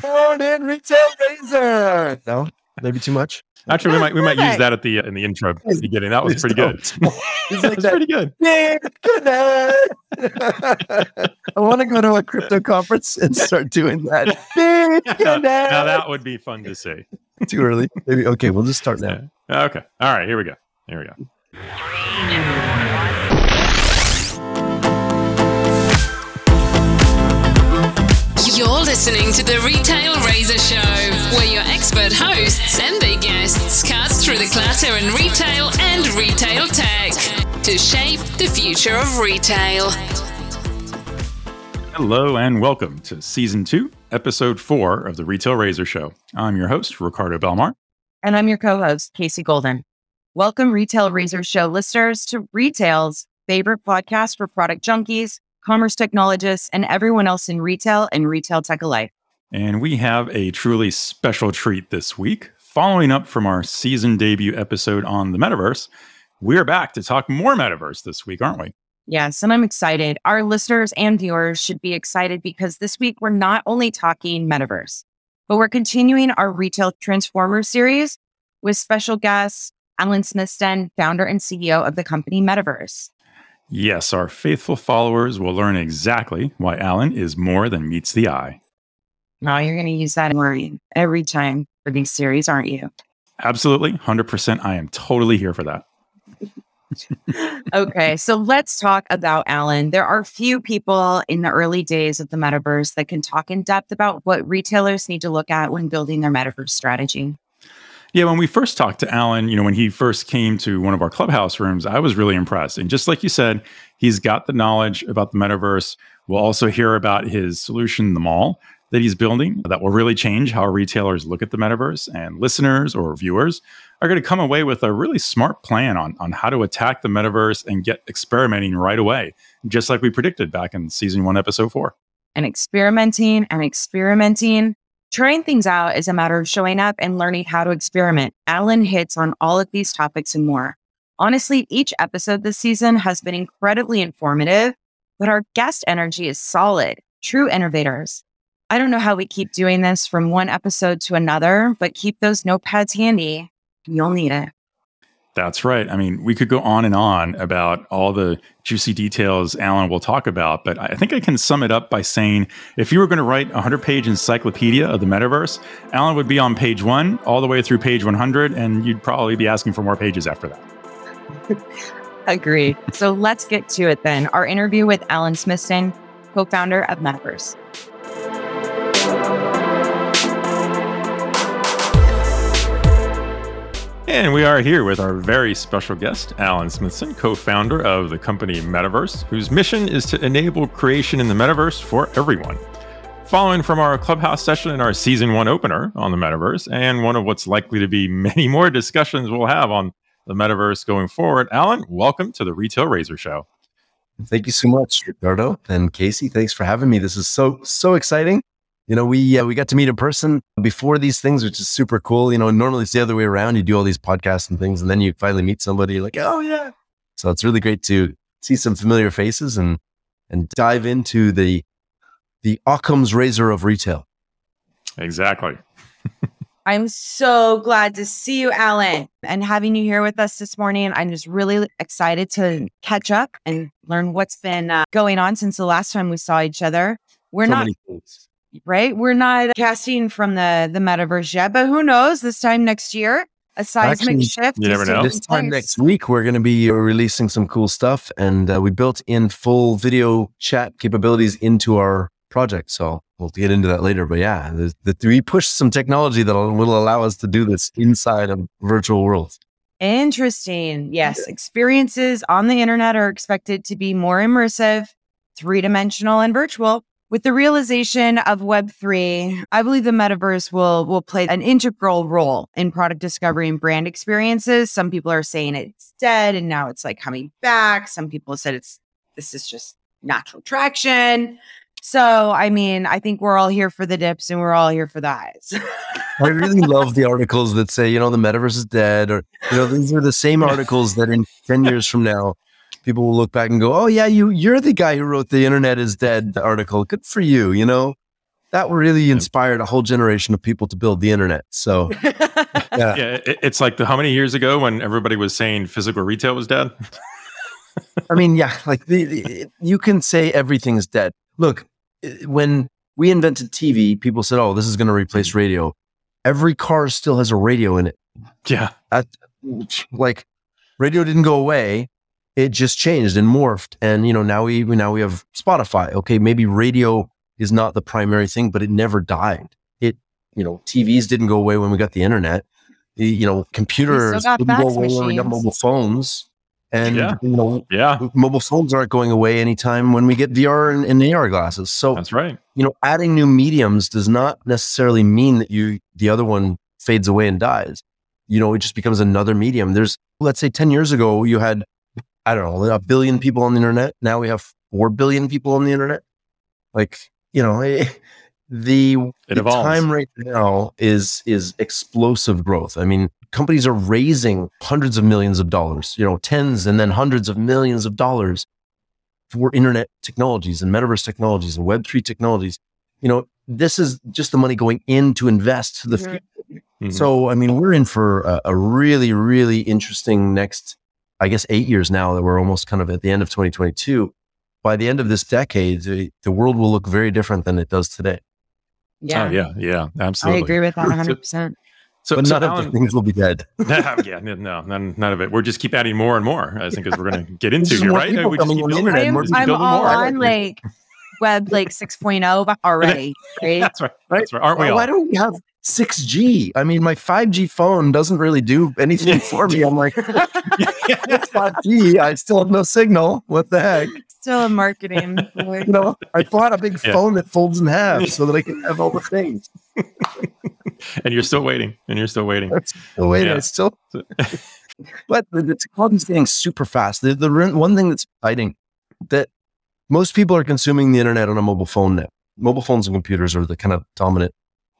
Born in retail razor. No, maybe too much. Actually, we might we might use that at the uh, in the intro at the beginning. That was pretty good. It's That's pretty good. I want to go to a crypto conference and start doing that. now, now that would be fun to see. Too early. Maybe okay. We'll just start now. Okay. All right. Here we go. Here we go. You're listening to the Retail Razor Show, where your expert hosts and their guests cut through the clutter in retail and retail tech to shape the future of retail. Hello and welcome to season two, episode four of the Retail Razor Show. I'm your host, Ricardo Belmar. And I'm your co host, Casey Golden. Welcome, Retail Razor Show listeners, to Retail's favorite podcast for product junkies, commerce technologists, and everyone else in retail and retail tech alike. And we have a truly special treat this week. Following up from our season debut episode on the metaverse, we're back to talk more metaverse this week, aren't we? Yes, and I'm excited. Our listeners and viewers should be excited because this week we're not only talking metaverse, but we're continuing our Retail Transformer series with special guests, Alan Smithson, founder and CEO of the company MetaVrse. Yes, our faithful followers will learn exactly why Alan is more than meets the eye. Now you're going to use that word every time for these series, aren't you? Absolutely, 100%. I am totally here for that. okay, so let's talk about Alan. There are few people in the early days of the metaverse that can talk in depth about what retailers need to look at when building their metaverse strategy. Yeah, when we first talked to Alan, you know, when he first came to one of our clubhouse rooms, I was really impressed. And just like you said, he's got the knowledge about the metaverse. We'll also hear about his solution, the mall, that he's building that will really change how retailers look at the metaverse. And listeners or viewers are going to come away with a really smart plan on, on how to attack the metaverse and get experimenting right away, just like we predicted back in season one, episode four. And experimenting and experimenting. Trying things out is a matter of showing up and learning how to experiment. Alan hits on all of these topics and more. Honestly, each episode this season has been incredibly informative, but our guest energy is solid, true innovators. I don't know how we keep doing this from one episode to another, but keep those notepads handy. You'll need it. That's right. I mean, we could go on and on about all the juicy details Alan will talk about, but I think I can sum it up by saying if you were going to write a 100 page encyclopedia of the metaverse, Alan would be on page one all the way through page 100, and you'd probably be asking for more pages after that. Agree. so let's get to it then. Our interview with Alan Smithson, co founder of MetaVrse. And we are here with our very special guest, Alan Smithson, co founder of the company MetaVrse, whose mission is to enable creation in the metaverse for everyone. Following from our clubhouse session in our season one opener on the metaverse, and one of what's likely to be many more discussions we'll have on the metaverse going forward, Alan, welcome to the Retail Razor Show. Thank you so much, Ricardo and Casey. Thanks for having me. This is so so exciting. You know, we uh, we got to meet in person before these things, which is super cool. You know, normally it's the other way around. You do all these podcasts and things, and then you finally meet somebody. You're like, oh yeah. So it's really great to see some familiar faces and and dive into the the Occam's razor of retail. Exactly. I'm so glad to see you, Alan, and having you here with us this morning. I'm just really excited to catch up and learn what's been uh, going on since the last time we saw each other. We're So not many things. Right. We're not casting from the the metaverse yet, but who knows? This time next year, a seismic Actually, shift. you never know. taking This time next week, we're going to be releasing some cool stuff, and uh, we built in full video chat capabilities into our project. So we'll get into that later. But yeah, the, the, we pushed some technology that will will allow us to do this inside of virtual worlds. Interesting. Yes, experiences on the internet are expected to be more immersive, three dimensional, and virtual. With the realization of Web3, I believe the metaverse will, will play an integral role in product discovery and brand experiences. Some people are saying it's dead and now it's like coming back. Some people said it's this is just natural traction. So, I mean, I think we're all here for the dips and we're all here for the highs. I really love the articles that say, you know, the metaverse is dead, or you know, these are the same articles that in ten years from now, people will look back and go, "Oh yeah, you you're the guy who wrote the internet is dead article. Good for you." You know, that really inspired a whole generation of people to build the internet. So, yeah, yeah it, it's like the, how many years ago when everybody was saying physical retail was dead. I mean, yeah, like the, the, you can say everything's dead. Look, when we invented TV, people said, "Oh, this is going to replace radio." Every car still has a radio in it. Yeah, At, like radio didn't go away; it just changed and morphed. And you know, now we now we have Spotify. Okay, maybe radio is not the primary thing, but it never died. It, you know, TVs didn't go away when we got the internet. The, you know, computers didn't go away when we got mobile phones. And yeah. you know, yeah, mobile phones aren't going away anytime when we get VR and, and AR glasses. So that's right. You know, adding new mediums does not necessarily mean that you the other one fades away and dies. You know, it just becomes another medium. There's let's say 10 years ago you had I don't know, a billion people on the internet. Now we have 4 billion people on the internet. Like, you know, eh, the, the time right now is is explosive growth. I mean, companies are raising hundreds of millions of dollars, you know, tens and then hundreds of millions of dollars for internet technologies and metaverse technologies and web3 technologies. You know, this is just the money going in to invest to the future. Mm-hmm. So, I mean, we're in for a, a really, really interesting next, I guess, eight years now that we're almost kind of at the end of 2022 by the end of this decade, the, the world will look very different than it does today. Yeah. Oh, yeah. Yeah. Absolutely. I agree with that 100%. So, but so none Alan, of the things will be dead. yeah, no, none, none of it. We're just keep adding more and more. I think as we're going to get into here, right? We just keep building, I'm, I'm all more. on like web like 6.0 already. Right? That's right. That's right. Aren't we well, all? Why don't we have 6G? I mean, my 5G phone doesn't really do anything for me. I'm like, it's 5G. I still have no signal. What the heck? Still a marketing. you know, I bought a big yeah. phone that folds in half so that I can have all the things. and you're still waiting. And you're still waiting. I'm still waiting. Yeah. It's still. but the, the technology is getting super fast. The, the one thing that's exciting that most people are consuming the internet on a mobile phone now. Mobile phones and computers are the kind of dominant.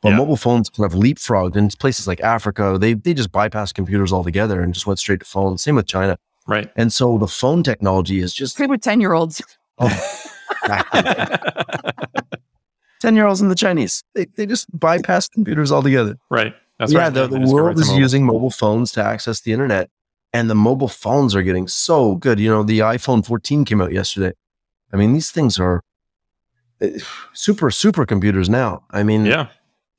But yeah. mobile phones kind of leapfrogged in places like Africa. They they just bypassed computers altogether and just went straight to phones. Same with China. Right. And so the phone technology is just. Same with 10 year olds. Oh, 10 year olds and the Chinese. They, they just bypass computers altogether. Right. That's yeah, right. The, the world is mobile. using mobile phones to access the internet. And the mobile phones are getting so good. You know, the iPhone 14 came out yesterday. I mean, these things are eh, super, super computers now. I mean, yeah.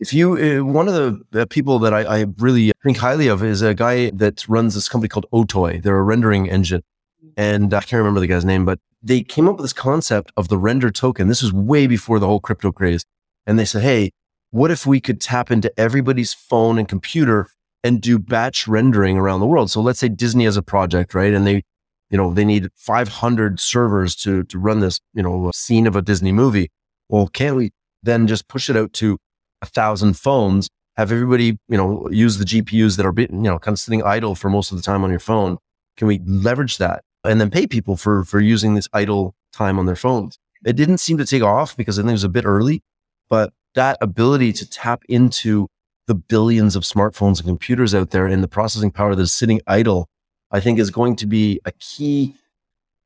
If you, uh, one of the people that I, I, really think highly of is a guy that runs this company called Otoy. They're a rendering engine. And I can't remember the guy's name, but they came up with this concept of the render token. This was way before the whole crypto craze. And they said, Hey, what if we could tap into everybody's phone and computer and do batch rendering around the world? So let's say Disney has a project, right? And they, you know, they need 500 servers to, to run this, you know, scene of a Disney movie. Well, can't we then just push it out to a thousand phones, have everybody, you know, use the GPUs that are, you know, kind of sitting idle for most of the time on your phone. Can we leverage that and then pay people for, for using this idle time on their phones? It didn't seem to take off because I think it was a bit early, but that ability to tap into the billions of smartphones and computers out there and the processing power that's sitting idle, I think is going to be a key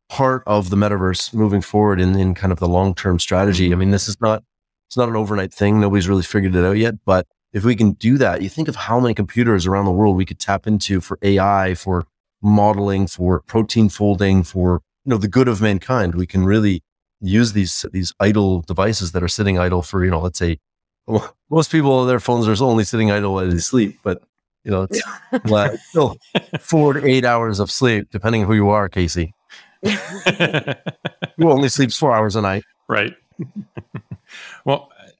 part of the metaverse moving forward in, in kind of the long term strategy. I mean, this is not it's not an overnight thing. Nobody's really figured it out yet. But if we can do that, you think of how many computers around the world we could tap into for AI, for modeling, for protein folding, for you know the good of mankind. We can really use these these idle devices that are sitting idle for you know let's say well, most people their phones are only sitting idle while they sleep, but you know it's like still four to eight hours of sleep depending on who you are, Casey. who only sleeps four hours a night, right?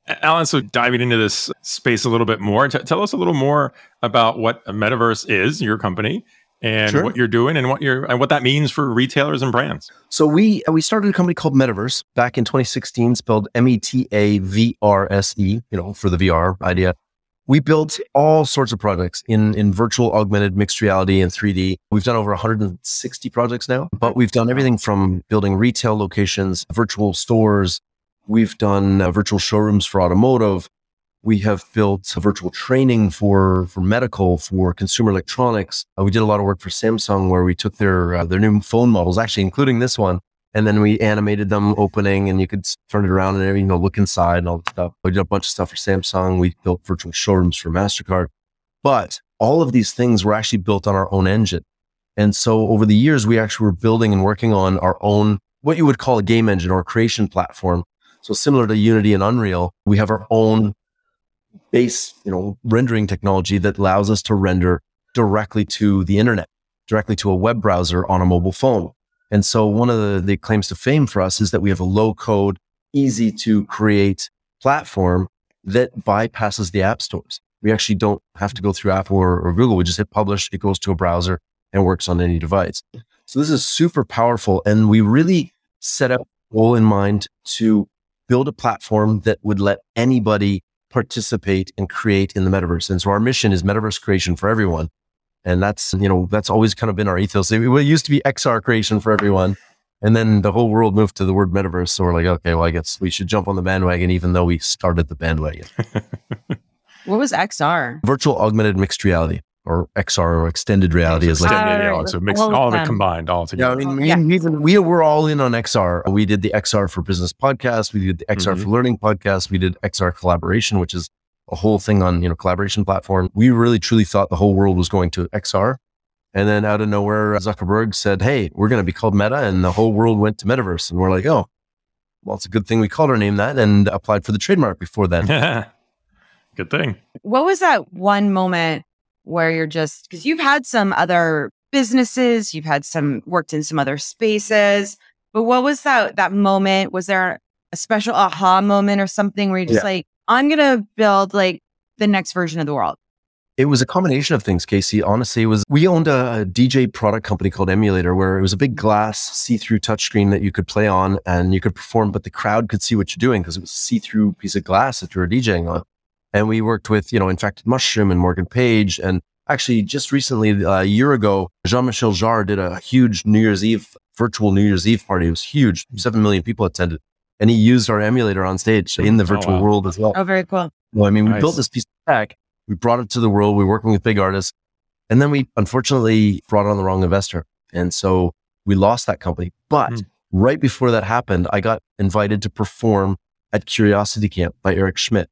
Alan, so diving into this space a little bit more, t- tell us a little more about what a metaverse is, your company, and sure. what you're doing and what you're and what that means for retailers and brands. So we we started a company called MetaVrse back in 2016, spelled M E T A V R S E, you know, for the VR idea. We built all sorts of projects in in virtual, augmented, mixed reality, and 3D. We've done over 160 projects now, but we've done everything from building retail locations, virtual stores, We've done uh, virtual showrooms for automotive. We have built virtual training for, for medical, for consumer electronics. Uh, we did a lot of work for Samsung where we took their, uh, their new phone models, actually, including this one, And then we animated them opening and you could turn it around and, you know, look inside and all that stuff. We did a bunch of stuff for Samsung. We built virtual showrooms for MasterCard. But all of these things were actually built on our own engine. And so over the years, we actually were building and working on our own, what you would call a game engine or a creation platform. So similar to Unity and Unreal, we have our own base, you know, rendering technology that allows us to render directly to the internet, directly to a web browser on a mobile phone. And so one of the, the claims to fame for us is that we have a low code, easy to create platform that bypasses the app stores. We actually don't have to go through Apple or, or Google. We just hit publish. It goes to a browser and works on any device. So this is super powerful. And we really set up goal in mind to build a platform that would let anybody participate and create in the metaverse. And so our mission is metaverse creation for everyone. And that's, you know, that's always kind of been our ethos. It, it used to be XR creation for everyone. And then the whole world moved to the word metaverse. So we're like, okay, well, I guess we should jump on the bandwagon, even though we started the bandwagon. what was XR? Virtual augmented mixed reality or XR or extended reality is like extended reality. So mix all, all of it combined all together. Yeah, I mean, we, yeah. we, we were all in on XR. We did the XR for business podcast. We did the XR mm-hmm. for learning podcast. We did XR collaboration, which is a whole thing on, you know, collaboration platform. We really truly thought the whole world was going to XR. And then out of nowhere, Zuckerberg said, Hey, we're going to be called Meta. And the whole world went to metaverse. And we're like, Oh, well, it's a good thing we called our name that and applied for the trademark before then. good thing. What was that one moment where you're just because you've had some other businesses, you've had some worked in some other spaces, but what was that that moment? Was there a special aha moment or something where you're just yeah. like, I'm gonna build like the next version of the world? It was a combination of things, Casey. Honestly, it was we owned a, a, DJ product company called Emulator, where it was a big glass see-through touchscreen that you could play on and you could perform, but the crowd could see what you're doing because it was a see-through piece of glass that you were DJing on. And we worked with, you know, Infected Mushroom and Morgan Page. And actually, just recently, uh, a year ago, Jean Michel Jarre did a huge New Year's Eve, virtual New Year's Eve party. It was huge. Seven million people attended. And he used our emulator on stage in the oh, virtual oh, wow. world as well. Oh, very cool. Well, I mean, we built this piece of tech, we brought it to the world, we were working with big artists. And then we unfortunately brought on the wrong investor. And so we lost that company. But mm. right before that happened, I got invited to perform at Curiosity Camp by Eric Schmidt.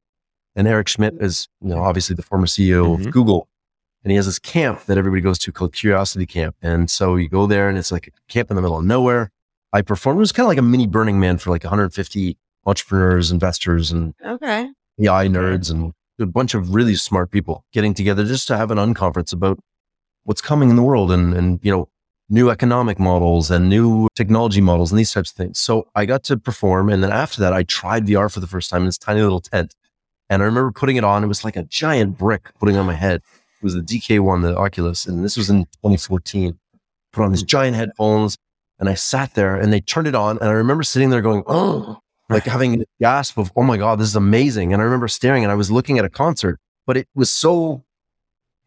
And Eric Schmidt is, you know, obviously the former CEO mm-hmm. of Google. And he has this camp that everybody goes to called Curiosity Camp. And so you go there and it's like a camp in the middle of nowhere. I performed. It was kind of like a mini Burning Man for like 150 entrepreneurs, investors, and okay. AI nerds and a bunch of really smart people getting together just to have an unconference about what's coming in the world and, and, you know, new economic models and new technology models and these types of things. So I got to perform. And then after that, I tried VR for the first time in this tiny little tent. And I remember putting it on. It was like a giant brick putting on my head. It was the DK1, the Oculus. And this was in 2014. Put on these giant headphones and I sat there and they turned it on. And I remember sitting there going, oh, like having a gasp of, oh my God, this is amazing. And I remember staring and I was looking at a concert, but it was so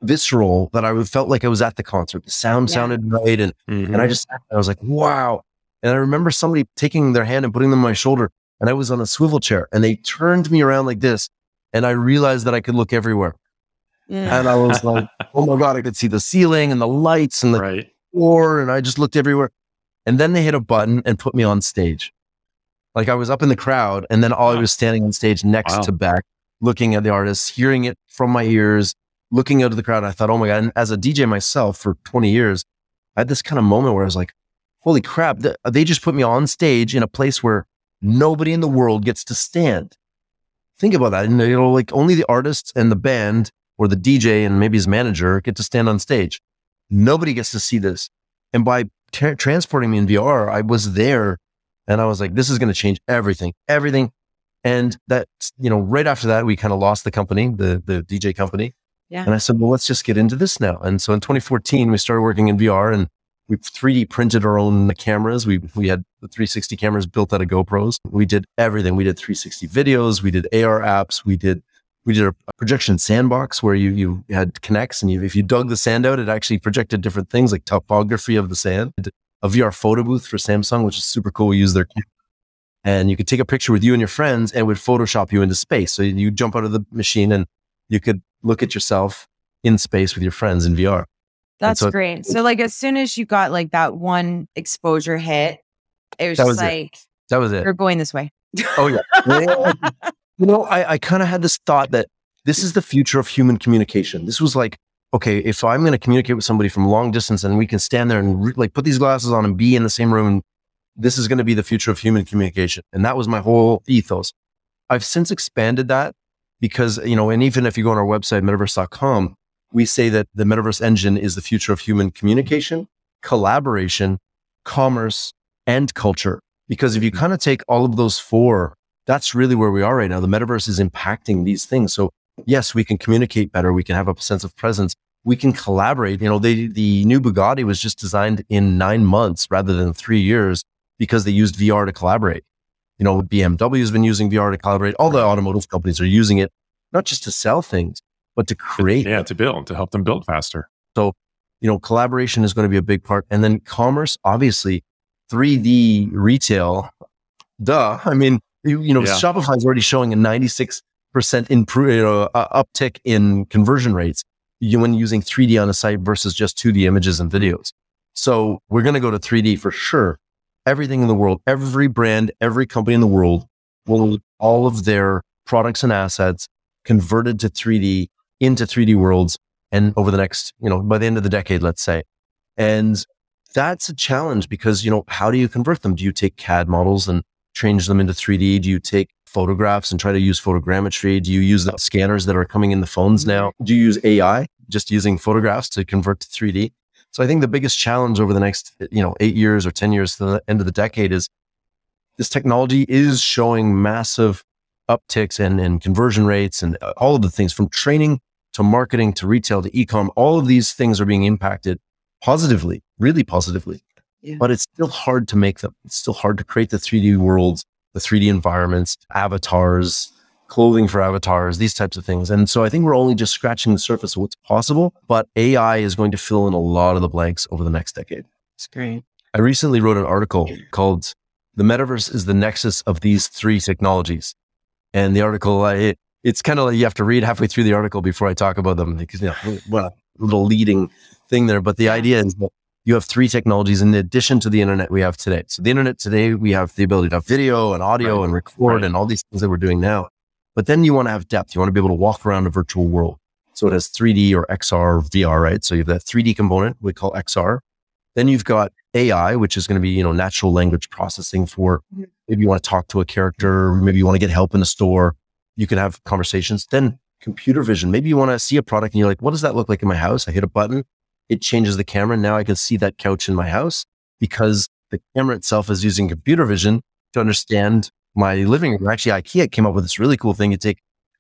visceral that I felt like I was at the concert. The sound yeah. sounded right. And, mm-hmm. and I just, I was like, wow. And I remember somebody taking their hand and putting them on my shoulder and I was on a swivel chair and they turned me around like this and I realized that I could look everywhere. Yeah. And I was like, oh my God, I could see the ceiling and the lights and the right. floor. And I just looked everywhere. And then they hit a button and put me on stage. Like I was up in the crowd and then all wow. I was standing on stage next wow. to Beck, looking at the artists, hearing it from my ears, looking out of the crowd. I thought, oh my God. And as a DJ myself for 20 years, I had this kind of moment where I was like, holy crap, they just put me on stage in a place where nobody in the world gets to stand think about that. And, you know, like only the artist and the band or the DJ and maybe his manager get to stand on stage. Nobody gets to see this. And by tra- transporting me in VR, I was there and I was like, this is going to change everything, everything. And that, you know, right after that, we kind of lost the company, the, the DJ company. Yeah. And I said, well, let's just get into this now. And so in 2014, we started working in VR and we 3D printed our own cameras. We we had the 360 cameras built out of GoPros. We did everything. We did 360 videos. We did AR apps. We did we did a projection sandbox where you you had Kinects and you, if you dug the sand out, it actually projected different things like topography of the sand. A VR photo booth for Samsung, which is super cool. We use their and you could take a picture with you and your friends and would Photoshop you into space. So you jump out of the machine and you could look at yourself in space with your friends in VR. That's so, great. So like as soon as you got like that one exposure hit, It was That just was it. like That was it. we're going this way. Oh yeah. Yeah. you know, I, I kind of had this thought that this is the future of human communication. This was like, okay, if I'm going to communicate with somebody from long distance and we can stand there and re- like put these glasses on and be in the same room, this is going to be the future of human communication. And that was my whole ethos. I've since expanded that because, you know, and even if you go on our website, metavrse.com, we say that the metaverse engine is the future of human communication, collaboration, commerce, and culture. Because if you mm-hmm. kind of take all of those four, that's really where we are right now. The metaverse is impacting these things. So yes, we can communicate better. We can have a sense of presence. We can collaborate. You know, they, the new Bugatti was just designed in nine months rather than three years because they used VR to collaborate. You know, BMW has been using VR to collaborate. All the automotive companies are using it, not just to sell things, but to create. Yeah, to build, to help them build faster. So, you know, collaboration is going to be a big part. And then commerce, obviously, 3D retail. Duh. I mean, you, you know, Yeah. Shopify is already showing a 96% improve, you know, uh, uptick in conversion rates you, when using 3D on a site versus just 2D images and videos. So we're going to go to 3D for sure. Everything in the world, every brand, every company in the world will all of their products and assets converted to 3D into 3D worlds and over the next, you know, by the end of the decade, let's say. And that's a challenge because, you know, how do you convert them? Do you take CAD models and change them into 3D? Do you take photographs and try to use photogrammetry? Do you use the scanners that are coming in the phones mm-hmm. now? Do you use AI, just using photographs to convert to 3D? So I think the biggest challenge over the next, you know, eight years or 10 years to the end of the decade is this technology is showing massive upticks and, and conversion rates and uh, all of the things from training to marketing to retail to e-com. All of these things are being impacted positively, really positively. Yeah. But it's still hard to make them. It's still hard to create the 3D worlds, the 3D environments, avatars, clothing for avatars, these types of things. And so I think we're only just scratching the surface of what's possible, but AI is going to fill in a lot of the blanks over the next decade. It's great. I recently wrote an article called The Metaverse is the Nexus of These Three Technologies. And the article, I, it, it's kind of like you have to read halfway through the article before I talk about them because, you know, well, a little leading thing there. But the idea is that you have three technologies in addition to the internet we have today. So the internet today, we have the ability to have video and audio Right. and record Right. and all these things that we're doing now. But then you want to have depth. You want to be able to walk around a virtual world. So it has 3D or XR or VR, right? So you have that 3D component we call XR. Then you've got AI, which is going to be, you know, natural language processing for Mhm. Maybe you want to talk to a character, maybe you want to get help in the store. You can have conversations. Then computer vision. Maybe you want to see a product and you're like, what does that look like in my house? I hit a button, it changes the camera. Now I can see that couch in my house because the camera itself is using computer vision to understand my living room. Actually, IKEA came up with this really cool thing. You take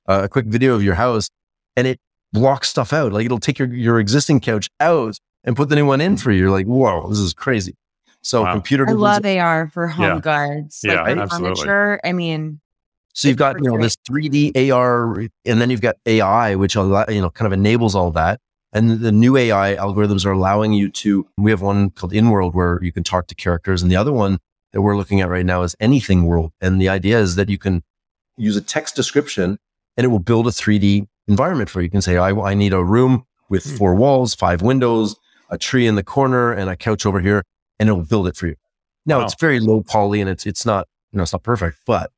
uh, a quick video of your house and it blocks stuff out. Like it'll take your, your existing couch out and put the new one in for you. You're like, whoa, this is crazy. So Wow. computer I love AR for home Yeah. guards. Yeah, like the absolutely. furniture. I mean, So you've got, you know, Great. this 3D AR, and then you've got AI, which, allow- you know, kind of enables all that. And the new AI algorithms are allowing you to, we have one called InWorld where you can talk to characters. And the other one that we're looking at right now is Anything World. And the idea is that you can use a text description and it will build a 3D environment for you. You can say, I, I need a room with Hmm. four walls, five windows, a tree in the corner, and a couch over here, and it will build it for you. Now Wow. it's very low poly and it's it's not you know it's not perfect, but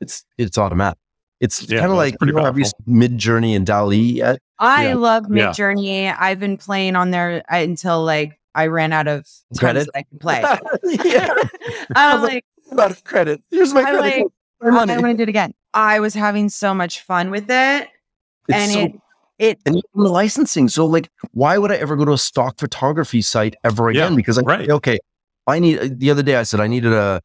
it's it's automatic. It's Yeah, kind of well, like pretty you know, have you. Midjourney and DALL-E yet? I Yeah. love Yeah. Midjourney. I've been playing on there uh, until like I ran out of times Credit? that I can play. yeah, I'm like, out of credit. Here's my I credit. like- my money. I want to do it again. I was having so much fun with it, It's and so it it and even the licensing. So like, why would I ever go to a stock photography site ever Yeah, again? because I right. okay, I need uh, the other day I said I needed a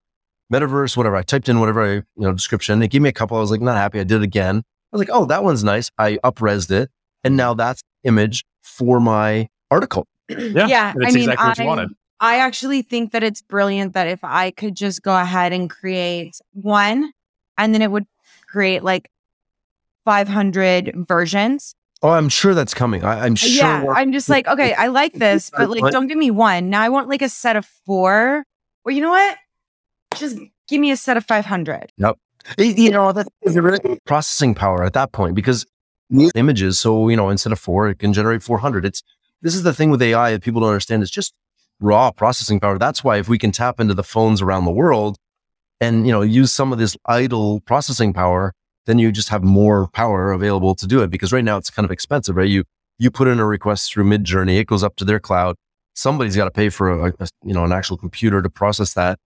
metaverse, whatever. I typed in whatever I, you know description. They gave me a couple. I was like not happy. I did it again. I was like, oh, that one's nice. I upresed it, and now that's image for my article. Yeah, Yeah, and it's I mean, exactly what you I- wanted. I actually think that it's brilliant that if I could just go ahead and create one, and then it would create like 500 versions. Oh, I'm sure that's coming. I, I'm uh, sure. yeah, I'm just like, okay, I like this, but like, don't give me one. Now I want like a set of four. Well, you know what? Just give me a set of 500. It- you know, that is really processing power at that point because images. So, you know, instead of four, it can generate 400. It's, this is the thing with AI that people don't understand It's just raw processing power. That's why if we can tap into the phones around the world and, you know, use some of this idle processing power, then you just have more power available to do it. Because right now it's kind of expensive, right? You, you put in a request through Midjourney, it goes up to their cloud. Somebody's got to pay for a, a, you know, an actual computer to process that,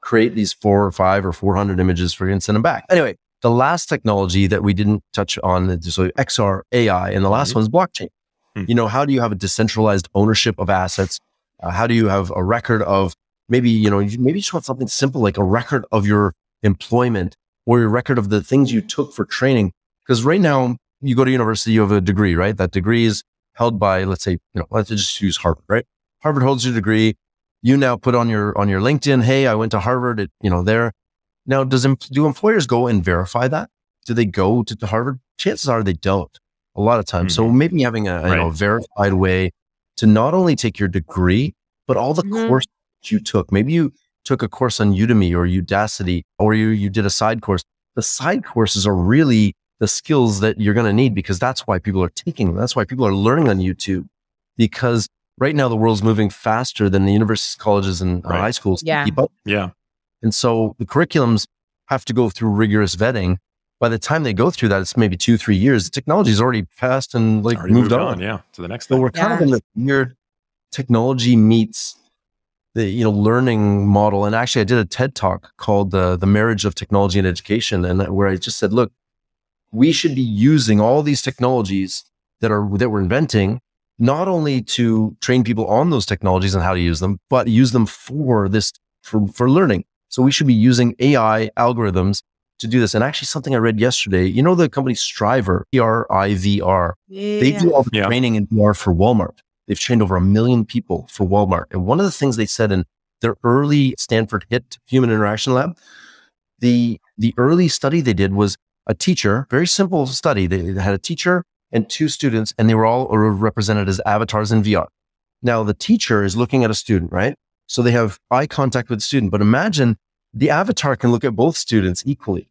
create these four or five or 400 images for you and send them back. Anyway, the last technology that we didn't touch on, so XR AI, and the last mm-hmm. one is blockchain. Hmm. You know, how do you have a decentralized ownership of assets? Uh, how do you have a record of maybe, you know, maybe you just want something simple like a record of your employment or your record of the things you took for training? Because right now, you go to university, you have a degree, right? That degree is held by, let's say, you know, let's just use Harvard, right? Harvard holds your degree. You now put on your on your LinkedIn, hey, I went to Harvard. It, you know, there. Now, does do employers go and verify that? Do they go to, to Harvard? Chances are they don't. A lot of times. Mm-hmm. So maybe having a right. you know, verified way to not only take your degree, but all the mm-hmm. courses you took. Maybe you took a course on Udemy or Udacity, or you you did a side course. The side courses are really the skills that you're going to need because that's why people are taking them. That's why people are learning on YouTube because right now the world's moving faster than the universities, colleges, and uh, right. high schools yeah. keep up. Yeah. And so the curriculums have to go through rigorous vetting. By the time they go through that, it's maybe two, three years. The technology's already passed and like moved, moved on. on. Yeah, to the next. So we're kind of in the weird technology meets the you know learning model. And actually, I did a TED talk called the the marriage of technology and education, and where I just said, look, we should be using all these technologies that are that we're inventing not only to train people on those technologies and how to use them, but use them for this for, for learning. So we should be using AI algorithms to do this. And actually, something I read yesterday, you know, the company Strivr, E R I V R, yeah. they do all the yeah. training in VR for Walmart. They've trained over a million people for Walmart. And one of the things they said in their early Stanford HIT human interaction lab, the, the early study they did was a teacher, very simple study. They had a teacher and two students, and they were all represented as avatars in VR. Now, the teacher is looking at a student, right? So they have eye contact with the student. But imagine the avatar can look at both students equally.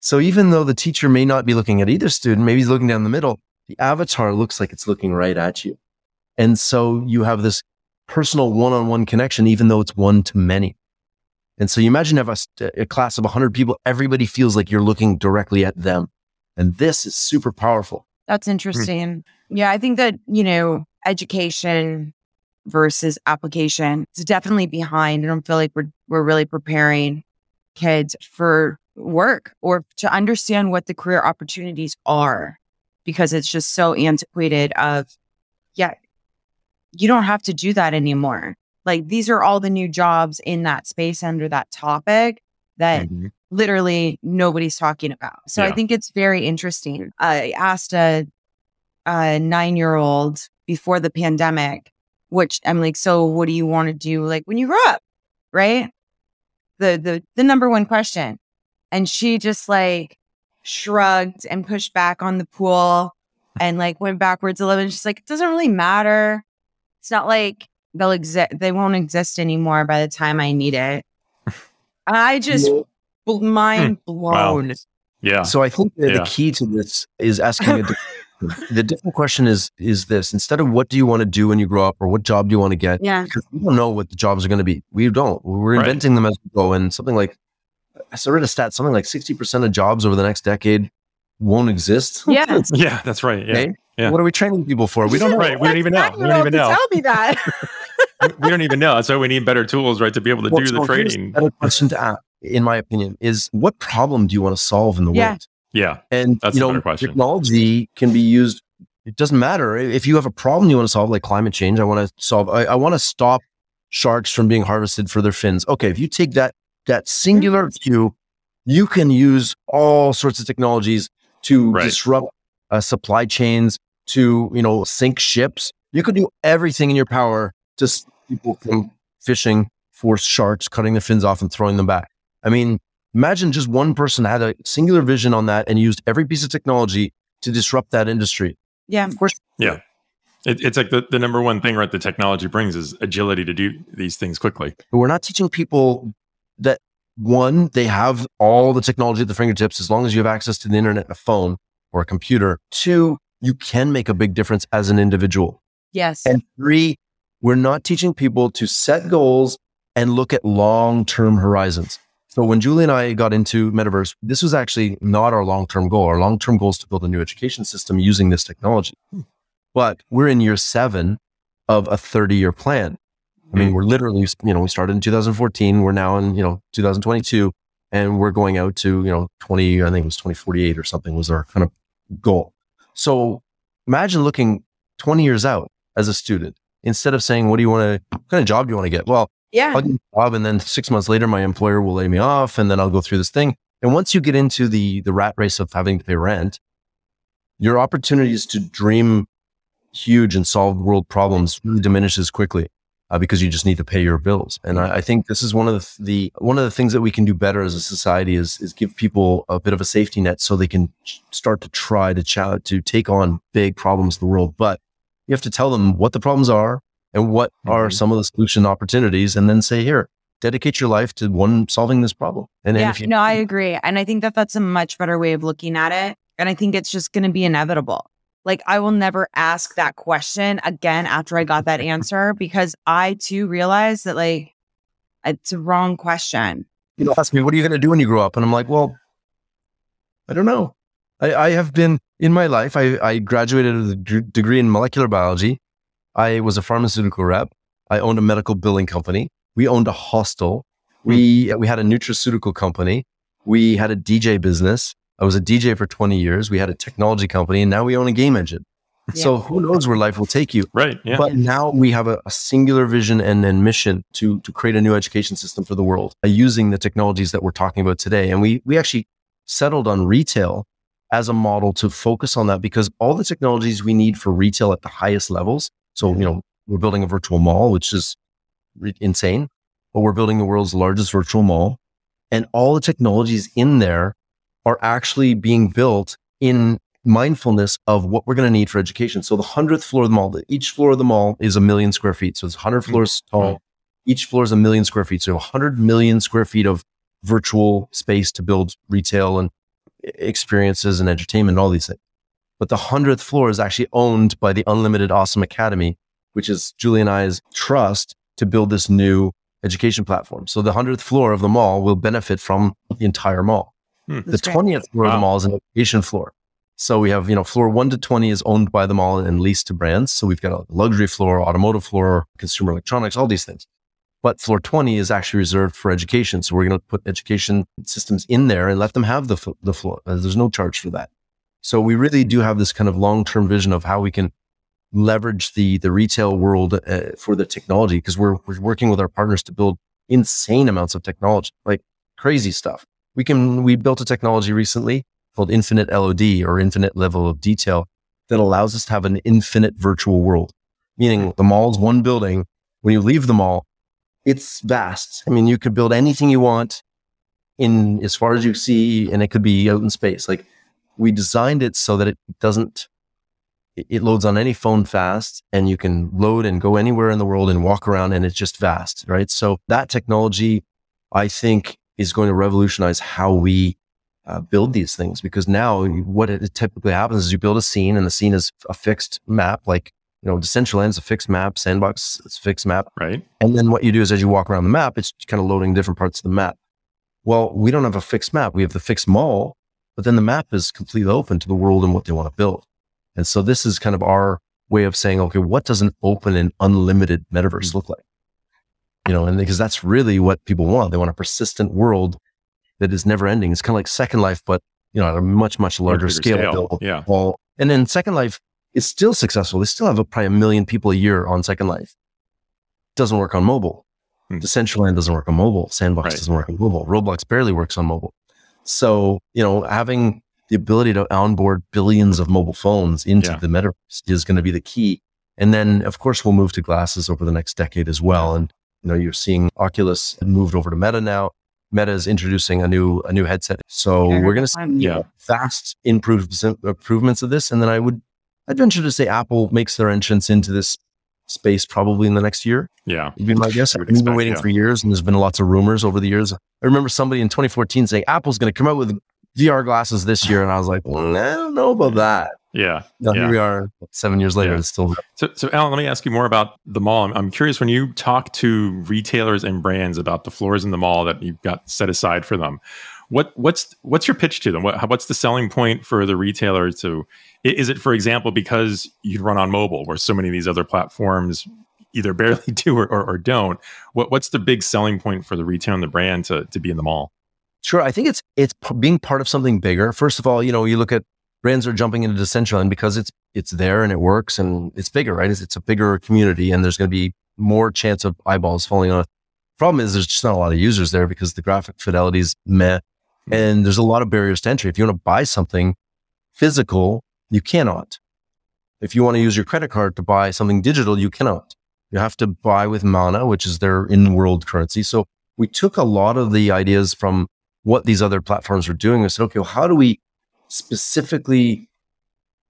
So even though the teacher may not be looking at either student, maybe he's looking down the middle, the avatar looks like it's looking right at you. And so you have this personal one on one connection, even though it's one to many. And so you imagine have a, a class of 100 people, everybody feels like you're looking directly at them. And this is super powerful. That's hmm. interesting. Mm-hmm. Yeah, I think that, you know, education versus application is definitely behind. I don't feel like we're we're really preparing kids for work or to understand what the career opportunities are because it's just so antiquated of yeah, you don't have to do that anymore. Like these are all the new jobs in that space under that topic that mm-hmm. literally nobody's talking about. So yeah. I think it's very interesting. I asked a, a nine year old before the pandemic, which I'm like, so what do you want to do like when you grow up? Right. The, the, the number one question. And she just like shrugged and pushed back on the pool and like went backwards a little bit. She's like, it doesn't really matter. It's not like they'll exist they won't exist anymore by the time I need it. I just mind hmm. blown. Wow. Yeah. So I think yeah. the key to this is asking a the different question is is this instead of what do you want to do when you grow up or what job do you want to get? Yeah. Because we don't know what the jobs are going to be. We don't. We're right. inventing them as we go. And something like I read a stat, something like 60% of jobs over the next decade won't exist. Yeah. yeah, that's right. Yeah. Okay? Yeah. What are we training people for? We don't know. Right. We don't even know. We don't even know. Tell me that. we don't even know. So we need better tools, right, to be able to well, do so the training. Better question to ask, in my opinion, is what problem do you want to solve in the yeah. world? Yeah. And That's you know, technology can be used. It doesn't matter if you have a problem you want to solve, like climate change. I want to solve. I, I want to stop sharks from being harvested for their fins. Okay, if you take that that singular mm-hmm. view, you can use all sorts of technologies to right. disrupt uh, supply chains, to you know sink ships. You could do everything in your power to stop people from fishing for sharks, cutting the fins off and throwing them back. I mean, imagine just one person had a singular vision on that and used every piece of technology to disrupt that industry. Yeah, of course. Yeah. It, it's like the, the number one thing, right? The technology brings is agility to do these things quickly. But we're not teaching people that one, they have all the technology at their fingertips as long as you have access to the internet, and a phone or a computer. Two, you can make a big difference as an individual. Yes. And three, we're not teaching people to set goals and look at long term horizons. So when Julie and I got into MetaVrse, this was actually not our long term goal. Our long term goal is to build a new education system using this technology. But we're in year seven of a 30 year plan. I mean, mm. we're literally, you know, we started in 2014. We're now in, you know, 2022 and we're going out to, you know, 20, I think it was 2048 or something was our kind of goal. So imagine looking 20 years out as a student instead of saying, what do you want to, what kind of job do you want to get? Well, Yeah. I'll get a job and then six months later, my employer will lay me off and then I'll go through this thing. And once you get into the, the rat race of having to pay rent, your opportunities to dream huge and solve world problems really diminishes quickly uh, because you just need to pay your bills. And I, I think this is one of the, the one of the things that we can do better as a society is is give people a bit of a safety net so they can ch- start to try to ch- to take on big problems of the world. But you have to tell them what the problems are and what are Mhm. some of the solution opportunities, and then say, here, dedicate your life to one solving this problem. And yeah, if you no, I agree. And I think that that's a much better way of looking at it. And I think it's just going to be inevitable. Like, I will never ask that question again after I got that answer because I too realized that, like, it's a wrong question. you know, ask me, what are you going to do when you grow up? And I'm like, well, I don't know. I, I have been in my life. I, I graduated with a d- degree in molecular biology. I was a pharmaceutical rep. I owned a medical billing company. We owned a hostel. Hmm. We we had a nutraceutical company. We had a DJ business. I was a DJ for 20 years. We had a technology company, and now we own a game engine. So who knows where life will take you? Right. Yeah. But now we have a, a singular vision and, and mission to to create a new education system for the world uh, using the technologies that we're talking about today. And we we actually settled on retail as a model to focus on that because all the technologies we need for retail at the highest levels. So you know we're building a virtual mall, which is re- insane, but we're building the world's largest virtual mall, and all the technologies in there are actually being built in mindfulness of what we're going to need for education. So the hundredth floor of the mall, each floor of the mall is a million square feet. So it's 100 mm. floors tall. Each floor is a million square feet. So 100 million square feet of virtual space to build retail and experiences and entertainment and all these things. But the hundredth floor is actually owned by the Unlimited Awesome Academy, which is Julie and I's trust to build this new education platform. So the hundredth floor of the mall will benefit from the entire mall. The twentieth floor of the mall is an education floor. So we have, you know, floor one to 20 is owned by the mall and leased to brands. So we've got a luxury floor, automotive floor, consumer electronics, all these things. But floor 20 is actually reserved for education. So we're going to put education systems in there and let them have the, the floor. Uh, There's no charge for that. So we really do have this kind of long-term vision of how we can leverage the, the retail world uh, for the technology because we're, we're working with our partners to build insane amounts of technology, like crazy stuff. We can, we built a technology recently called infinite LOD or infinite level of detail that allows us to have an infinite virtual world, meaning the mall is one building. When you leave the mall, it's vast. I mean, you could build anything you want in as far as you see, and it could be out in space. Like we designed it so that it doesn't, it- it loads on any phone fast and you can load and go anywhere in the world and walk around and it's just vast, right? So that technology, I think, is going to revolutionize how we uh, build these things because now what it typically happens is you build a scene and the scene is a fixed map, like, you know, Decentraland is a fixed map, Sandbox is a fixed map. right. And then what you do is as you walk around the map, it's kind of loading different parts of the map. Well, we don't have a fixed map. We have the fixed mall, but then the map is completely open to the world and what they want to build. And so this is kind of our way of saying, okay, what does an open and unlimited metaverse look like? You know, and because that's really what people want. They want a persistent world that is never ending. It's kind of like Second Life, but you know, at a much, much larger scale. scale. Yeah. all- and then Second Life is still successful. They still have a, probably a million people a year on Second Life. Doesn't work on mobile. Hmm. Decentraland doesn't work on mobile. Sandbox Right. doesn't work on mobile. Roblox barely works on mobile. So, you know, having the ability to onboard billions of mobile phones into Yeah. the metaverse is going to be the key. And then, of course, we'll move to glasses over the next decade as well. And, you know, you're seeing Oculus moved over to Meta now. Meta is introducing a new a new headset. So Yeah, we're going to see I'm- Yeah. vast improves, improvements of this. And then I would, I'd venture to say Apple makes their entrance into this space probably in the next year. Yeah. Would be my guess. I would We've been waiting yeah. for years, and there's been lots of rumors over the years. I remember somebody in 2014 saying Apple's going to come out with VR glasses this year, and I was like, well, I don't know about that. Yeah. Now, yeah. Here we are seven years later. Yeah. It's still So, so Alan, let me ask you more about the mall. I'm, I'm curious when you talk to retailers and brands about the floors in the mall that you've got set aside for them. What what's what's your pitch to them? What, what's the selling point for the retailer to? Is it, for example, because you run on mobile, where so many of these other platforms either barely do or, or, or don't? What what's the big selling point for the retailer and the brand to to be in the mall? Sure. I think it's it's p- being part of something bigger. First of all, you know, you look at brands are jumping into Decentraland because it's it's there and it works and it's bigger, right? It's, it's a bigger community and there's going to be more chance of eyeballs falling on it. Problem is, there's just not a lot of users there because the graphic fidelity is meh, hmm. and there's a lot of barriers to entry. If you want to buy something physical, you cannot. If you want to use your credit card to buy something digital, you cannot. You have to buy with Mana, which is their in-world currency. So we took a lot of the ideas from what these other platforms were doing and said, okay, well, how do we specifically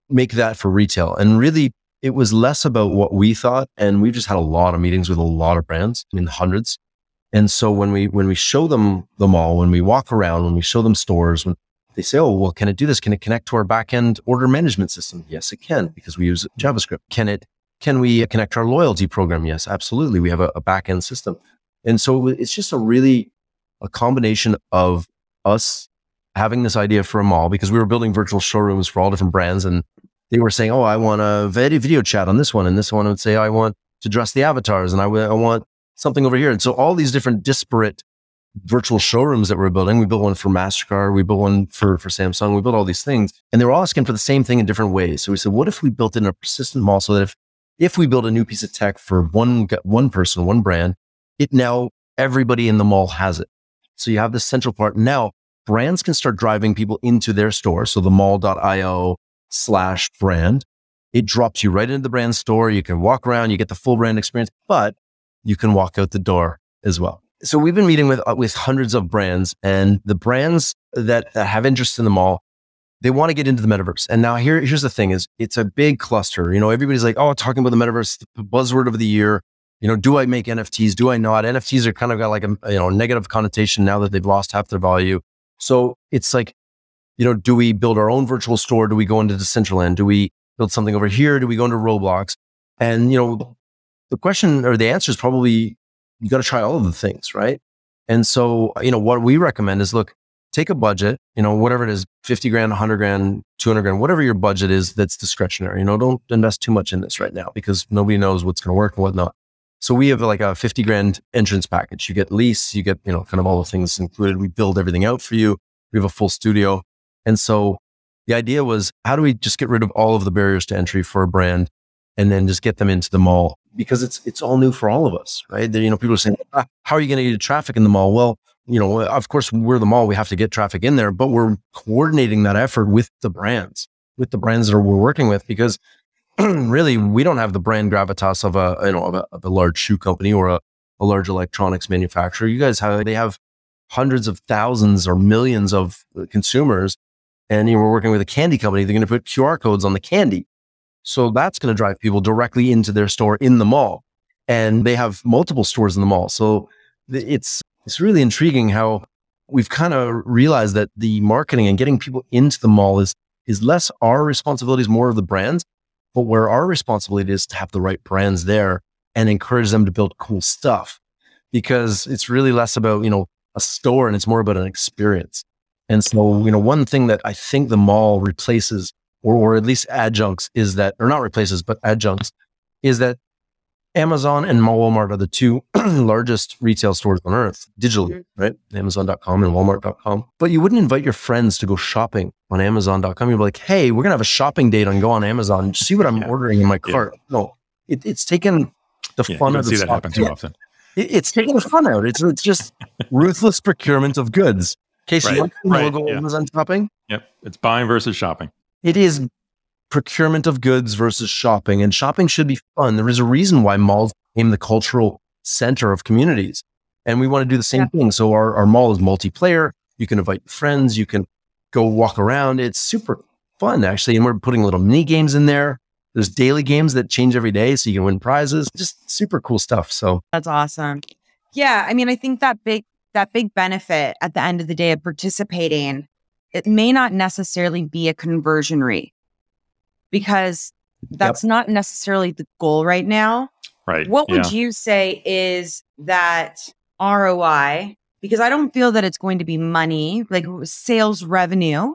make that for retail? And really, it was less about what we thought. And we've just had a lot of meetings with a lot of brands, I mean, hundreds. And so when we when we show them the mall, when we walk around, when we show them stores, when they say, "Oh, well, can it do this? Can it connect to our backend order management system?" Yes, it can because we use JavaScript. Can it? Can we connect our loyalty program? Yes, absolutely. We have a, a backend system, and so it's just a really a combination of us having this idea for a mall because we were building virtual showrooms for all different brands, and they were saying, "Oh, I want a video chat on this one," and this one would say, "I want to dress the avatars," and I want something over here. And so all these different disparate virtual showrooms that we're building. We built one for MasterCard. We built one for, for Samsung. We built all these things and they were all asking for the same thing in different ways. So we said, what if we built in a persistent mall so that if, if we build a new piece of tech for one, one person, one brand, it now everybody in the mall has it. So you have this central part. Now brands can start driving people into their store. So the mall.io slash brand, it drops you right into the brand store. You can walk around, you get the full brand experience, but you can walk out the door as well. So we've been meeting with uh, with hundreds of brands, and the brands that, that have interest in the mall, they want to get into the metaverse. And now here, here's the thing: is it's a big cluster. You know, everybody's like, oh, talking about the metaverse, the buzzword of the year. You know, do I make NFTs? Do I not? NFTs are kind of got like a you know negative connotation now that they've lost half their value. So it's like, you know, do we build our own virtual store? Do we go into Decentraland? Do we build something over here? Do we go into Roblox? And you know, the question or the answer is probably you got to try all of the things, right? And so, you know, what we recommend is look, take a budget, you know, whatever it is, 50 grand, 100 grand, 200 grand, whatever your budget is that's discretionary. You know, don't invest too much in this right now because nobody knows what's going to work and whatnot. So we have like a 50 grand entrance package. You get lease, you get, you know, kind of all the things included. We build everything out for you. We have a full studio. And so the idea was how do we just get rid of all of the barriers to entry for a brand and then just get them into the mall because it's it's all new for all of us, right? You know, people are saying, ah, "How are you going to get traffic in the mall?" Well, you know, of course, we're the mall; we have to get traffic in there, but we're coordinating that effort with the brands, with the brands that we're working with, because really, we don't have the brand gravitas of a you know of a, of a large shoe company or a, a large electronics manufacturer. You guys have they have hundreds of thousands or millions of uh, consumers, and you know, we're working with a candy company. They're going to put QR codes on the candy. So that's going to drive people directly into their store in the mall. And they have multiple stores in the mall. So it's, it's really intriguing how we've kind of realized that the marketing and getting people into the mall is, is less our responsibility, is more of the brands, but where our responsibility is to have the right brands there and encourage them to build cool stuff because it's really less about, you know, a store and it's more about an experience. And so, you know, one thing that I think the mall replaces or, or at least adjuncts is that, or not replaces, but adjuncts is that Amazon and Walmart are the two largest retail stores on earth digitally, mm-hmm. right? Amazon.com and Walmart.com. But you wouldn't invite your friends to go shopping on Amazon.com. You'd be like, hey, we're going to have a shopping date and go on Amazon. See what I'm Yeah. ordering in my Yeah. cart. No, it, it's taken the Yeah, fun out see of that happen too often. It- it's taking the fun out. It's, it's just ruthless procurement of goods. Casey, Right, you want to right, go yeah. Amazon shopping? Yep, it's buying versus shopping. it is procurement of goods versus shopping and shopping should be fun. There is a reason why malls became the cultural center of communities and we want to do the same thing. So our, our mall is multiplayer. You can invite friends. You can go walk around. It's super fun actually and we're putting little mini games in there. There's daily games that change every day so you can win prizes. Just super cool stuff so. That's awesome. Yeah, I mean, I think that big that big benefit at the end of the day of participating, it may not necessarily be a conversion rate. Because that's not necessarily the goal right now. Right. What yeah. would you say is that ROI? Because I don't feel that it's going to be money, like sales revenue,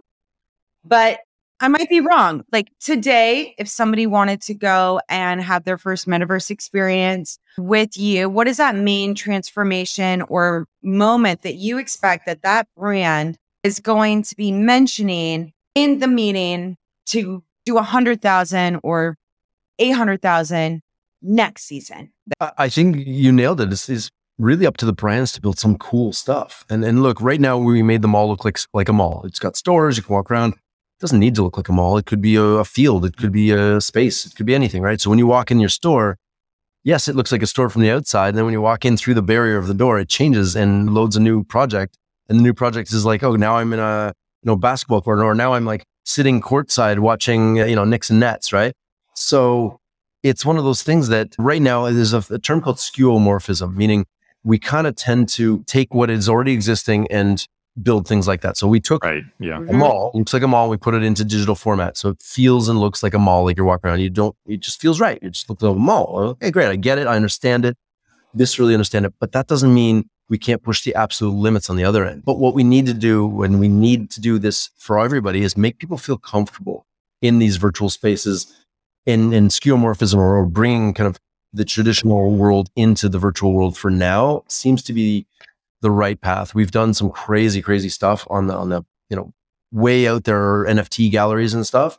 but I might be wrong. Like today, if somebody wanted to go and have their first metaverse experience with you, what is that main transformation or moment that you expect that that brand is going to be mentioning in the meeting to do a hundred thousand or eight hundred thousand next season? I- think you nailed it. It's, it's really up to the brands to build some cool stuff. And and look, right now we made the mall look like like a mall. It's got stores. You can walk around. It doesn't need to look like a mall. It could be a, a field. It could be a space. It could be anything, right? So when you walk in your store, yes, it looks like a store from the outside. And then when you walk in through the barrier of the door, it changes and loads a new project. And the new project is like, oh, now I'm in a you know basketball court, or now I'm like sitting courtside watching uh, you know Knicks and Nets, right? So it's one of those things that right now there's a, a term called skeuomorphism, meaning we kind of tend to take what is already existing and build things like that. So we took Right. Yeah. a mall, looks like a mall, we put it into digital format. So it feels and looks like a mall, like you're walking around. You don't, it just feels right. It just looks like a mall. Okay, great. I get it. I understand it. Viscerally understand it. But that doesn't mean we can't push the absolute limits on the other end. But what we need to do when we need to do this for everybody is make people feel comfortable in these virtual spaces in, skeuomorphism or, or bringing kind of the traditional world into the virtual world for now seems to be the right path. We've done some crazy, crazy stuff on the on the you know way out there NFT galleries and stuff,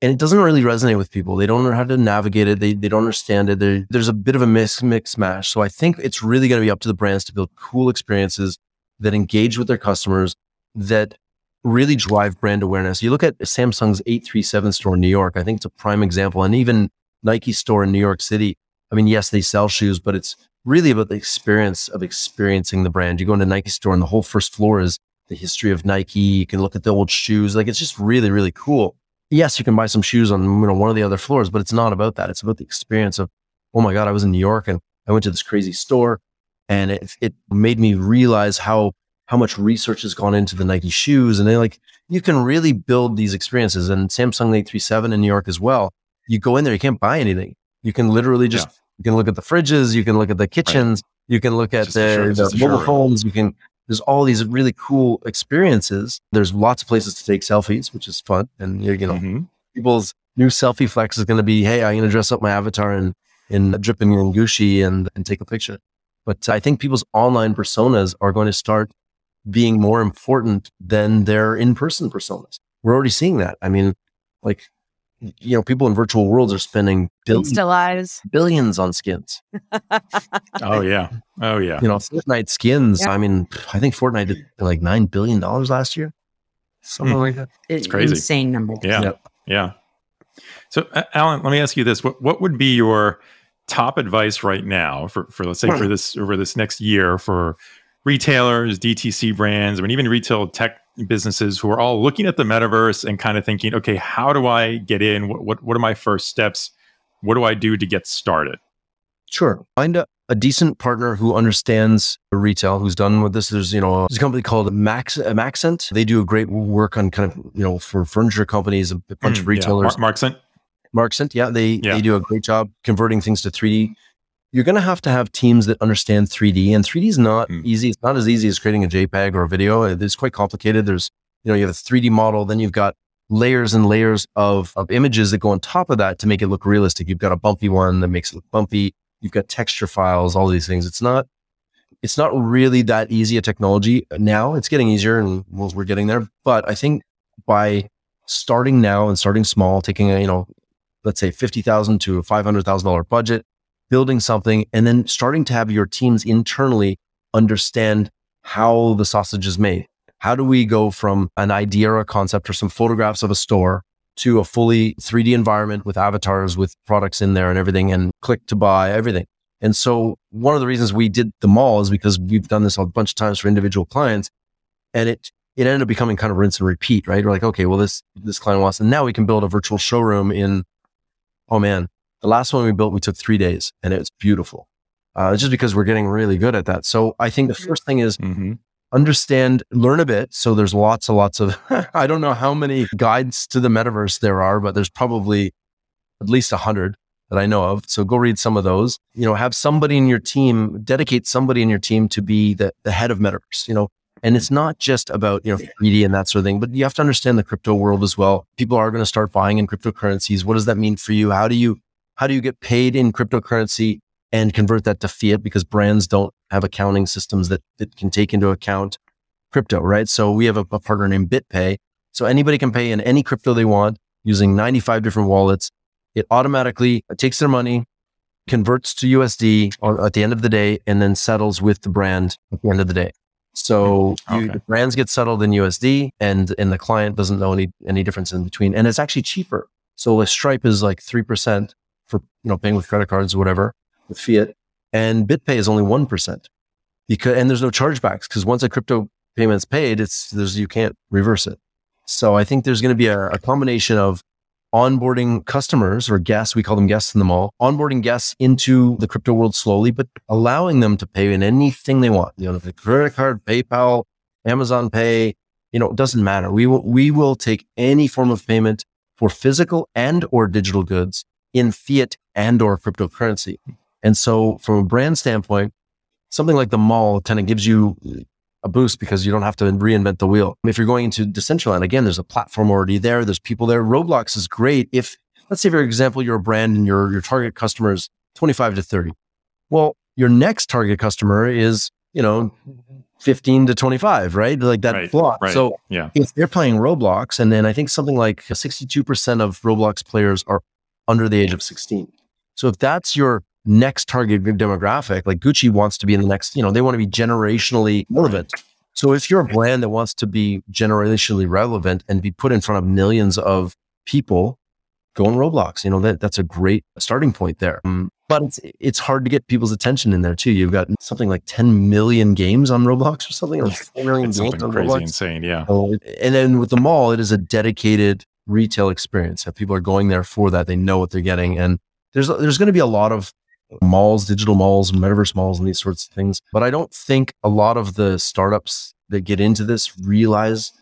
and it doesn't really resonate with people. They don't know how to navigate it. They they don't understand it. There- there's a bit of a mix mix mash. So I think it's really going to be up to the brands to build cool experiences that engage with their customers that really drive brand awareness. You look at Samsung's 837 store in New York. I think it's a prime example, and even Nike store in New York City. I mean, yes, they sell shoes, but it's really about the experience of experiencing the brand. You go into Nike store and the whole first floor is the history of Nike. You can look at the old shoes. Like it's just really, really cool. Yes, you can buy some shoes on you know one of the other floors, but it's not about that. It's about the experience of, oh my God, I was in New York and I went to this crazy store and it, it made me realize how how much research has gone into the Nike shoes. And they like you can really build these experiences. And Samsung 837 in New York as well. You go in there, you can't buy anything. You can literally just you can look at the fridges, you can look at the kitchens, you can look at Just a show- the, just the mobile phones. You can. There's all these really cool experiences. There's lots of places to take selfies, which is fun. And you you know, Mhm. people's new selfie flex is going to be, hey, I'm going to dress up my avatar in in dripping in Gucci and and take a picture. But I think people's online personas are going to start being more important than their in person personas. We're already seeing that. I mean, like you know, people in virtual worlds are spending billions, Insta lives. billions on skins. Oh yeah. Oh yeah. You know, Fortnite skins. Yeah. I mean, I think Fortnite did like nine billion dollars last year, something Hmm. like that. It's crazy. Insane number. Yeah. Yep. Yeah. So, uh, Alan, let me ask you this: what what would be your top advice right now for for let's say for this over this next year for retailers, DTC brands, I mean even retail tech businesses who are all looking at the metaverse and kind of thinking, okay, how do I get in? What what what are my first steps? What do I do to get started? Sure. Find a, a decent partner who understands retail, who's done with this. There's, you know, there's a company called Max uh, Marxent. They do a great work on kind of, you know, for furniture companies, a bunch of Mm, yeah. retailers. Mar- Markson? Marxent, yeah, they Yeah. they do a great job converting things to 3D. You're going to have to have teams that understand 3D, and 3D is not Mm. easy. It's not as easy as creating a JPEG or a video. It's quite complicated. There's, you know, you have a 3D model, then you've got layers and layers of of images that go on top of that to make it look realistic. You've got a bumpy one that makes it look bumpy. You've got texture files, all these things. It's not it's not really that easy a technology now. It's getting easier, and we're we're getting there. But I think by starting now and starting small, taking a you know let's say fifty thousand to a five hundred thousand dollar budget, building something, and then starting to have your teams internally understand how the sausage is made. How do we go from an idea or a concept or some photographs of a store to a fully 3D environment with avatars with products in there and everything and click to buy everything. And so one of the reasons we did the mall is because we've done this a bunch of times for individual clients and it it ended up becoming kind of rinse and repeat, right? We're like, okay, well this this client wants and now we can build a virtual showroom in oh man, the last one we built we took 3 days and it's beautiful. Uh, just because we're getting really good at that. So I think the first thing is Mm-hmm. understand, learn a bit. So there's lots and lots of, I don't know how many guides to the metaverse there are, but there's probably at least a hundred that I know of. So go read some of those. You know, have somebody in your team, dedicate somebody in your team to be the, the head of metaverse, you know, and it's not just about, you know, 3D and that sort of thing, but you have to understand the crypto world as well. People are going to start buying in cryptocurrencies. What does that mean for you? How do you, how do you get paid in cryptocurrency and convert that to fiat? Because brands don't have accounting systems that, that can take into account crypto, right? So we have a, a partner named BitPay. So anybody can pay in any crypto they want using 95 different wallets it automatically takes their money, converts to USD at the end of the day, and then settles with the brand at the end of the day. So okay. you, the brands get settled in USD, and and the client doesn't know any any difference in between, and it's actually cheaper. So a Stripe is like three percent for you know paying with credit cards or whatever with fiat, and BitPay is only one percent because and there's no chargebacks because once a crypto payment's paid, it's there's you can't reverse it. So I think there's going to be a, a combination of onboarding customers or guests, we call them guests in the mall, onboarding guests into the crypto world slowly, but allowing them to pay in anything they want. You know, the credit card, PayPal, Amazon Pay, you know, it doesn't matter. We will, we will take any form of payment for physical and or digital goods in fiat and or cryptocurrency. And so from a brand standpoint, something like the mall kind of gives you a boost because you don't have to reinvent the wheel. If you're going into Decentraland, again, there's a platform already there. There's people there. Roblox is great. If let's say, for example, you're a brand and your your target customer is 25 to 30. Well, your next target customer is, you know, 15 to 25, right? Like that right, block. Right. So yeah. if they're playing Roblox, and then I think something like 62% of Roblox players are under the age of 16. So if that's your next target demographic. Like Gucci wants to be in the next, you know, they want to be generationally relevant. So if you're a brand that wants to be generationally relevant and be put in front of millions of people, go on Roblox. You know, that, that's a great starting point there. Um, but it's, it's hard to get people's attention in there too. You've got something like 10 million games on Roblox or something, or 4 million it's games on crazy Roblox. insane. Yeah. and then with the mall, it is a dedicated retail experience. That people are going there for that. They know what they're getting. And there's, there's going to be a lot of malls, digital malls, metaverse malls, and these sorts of things. But I don't think a lot of the startups that get into this realize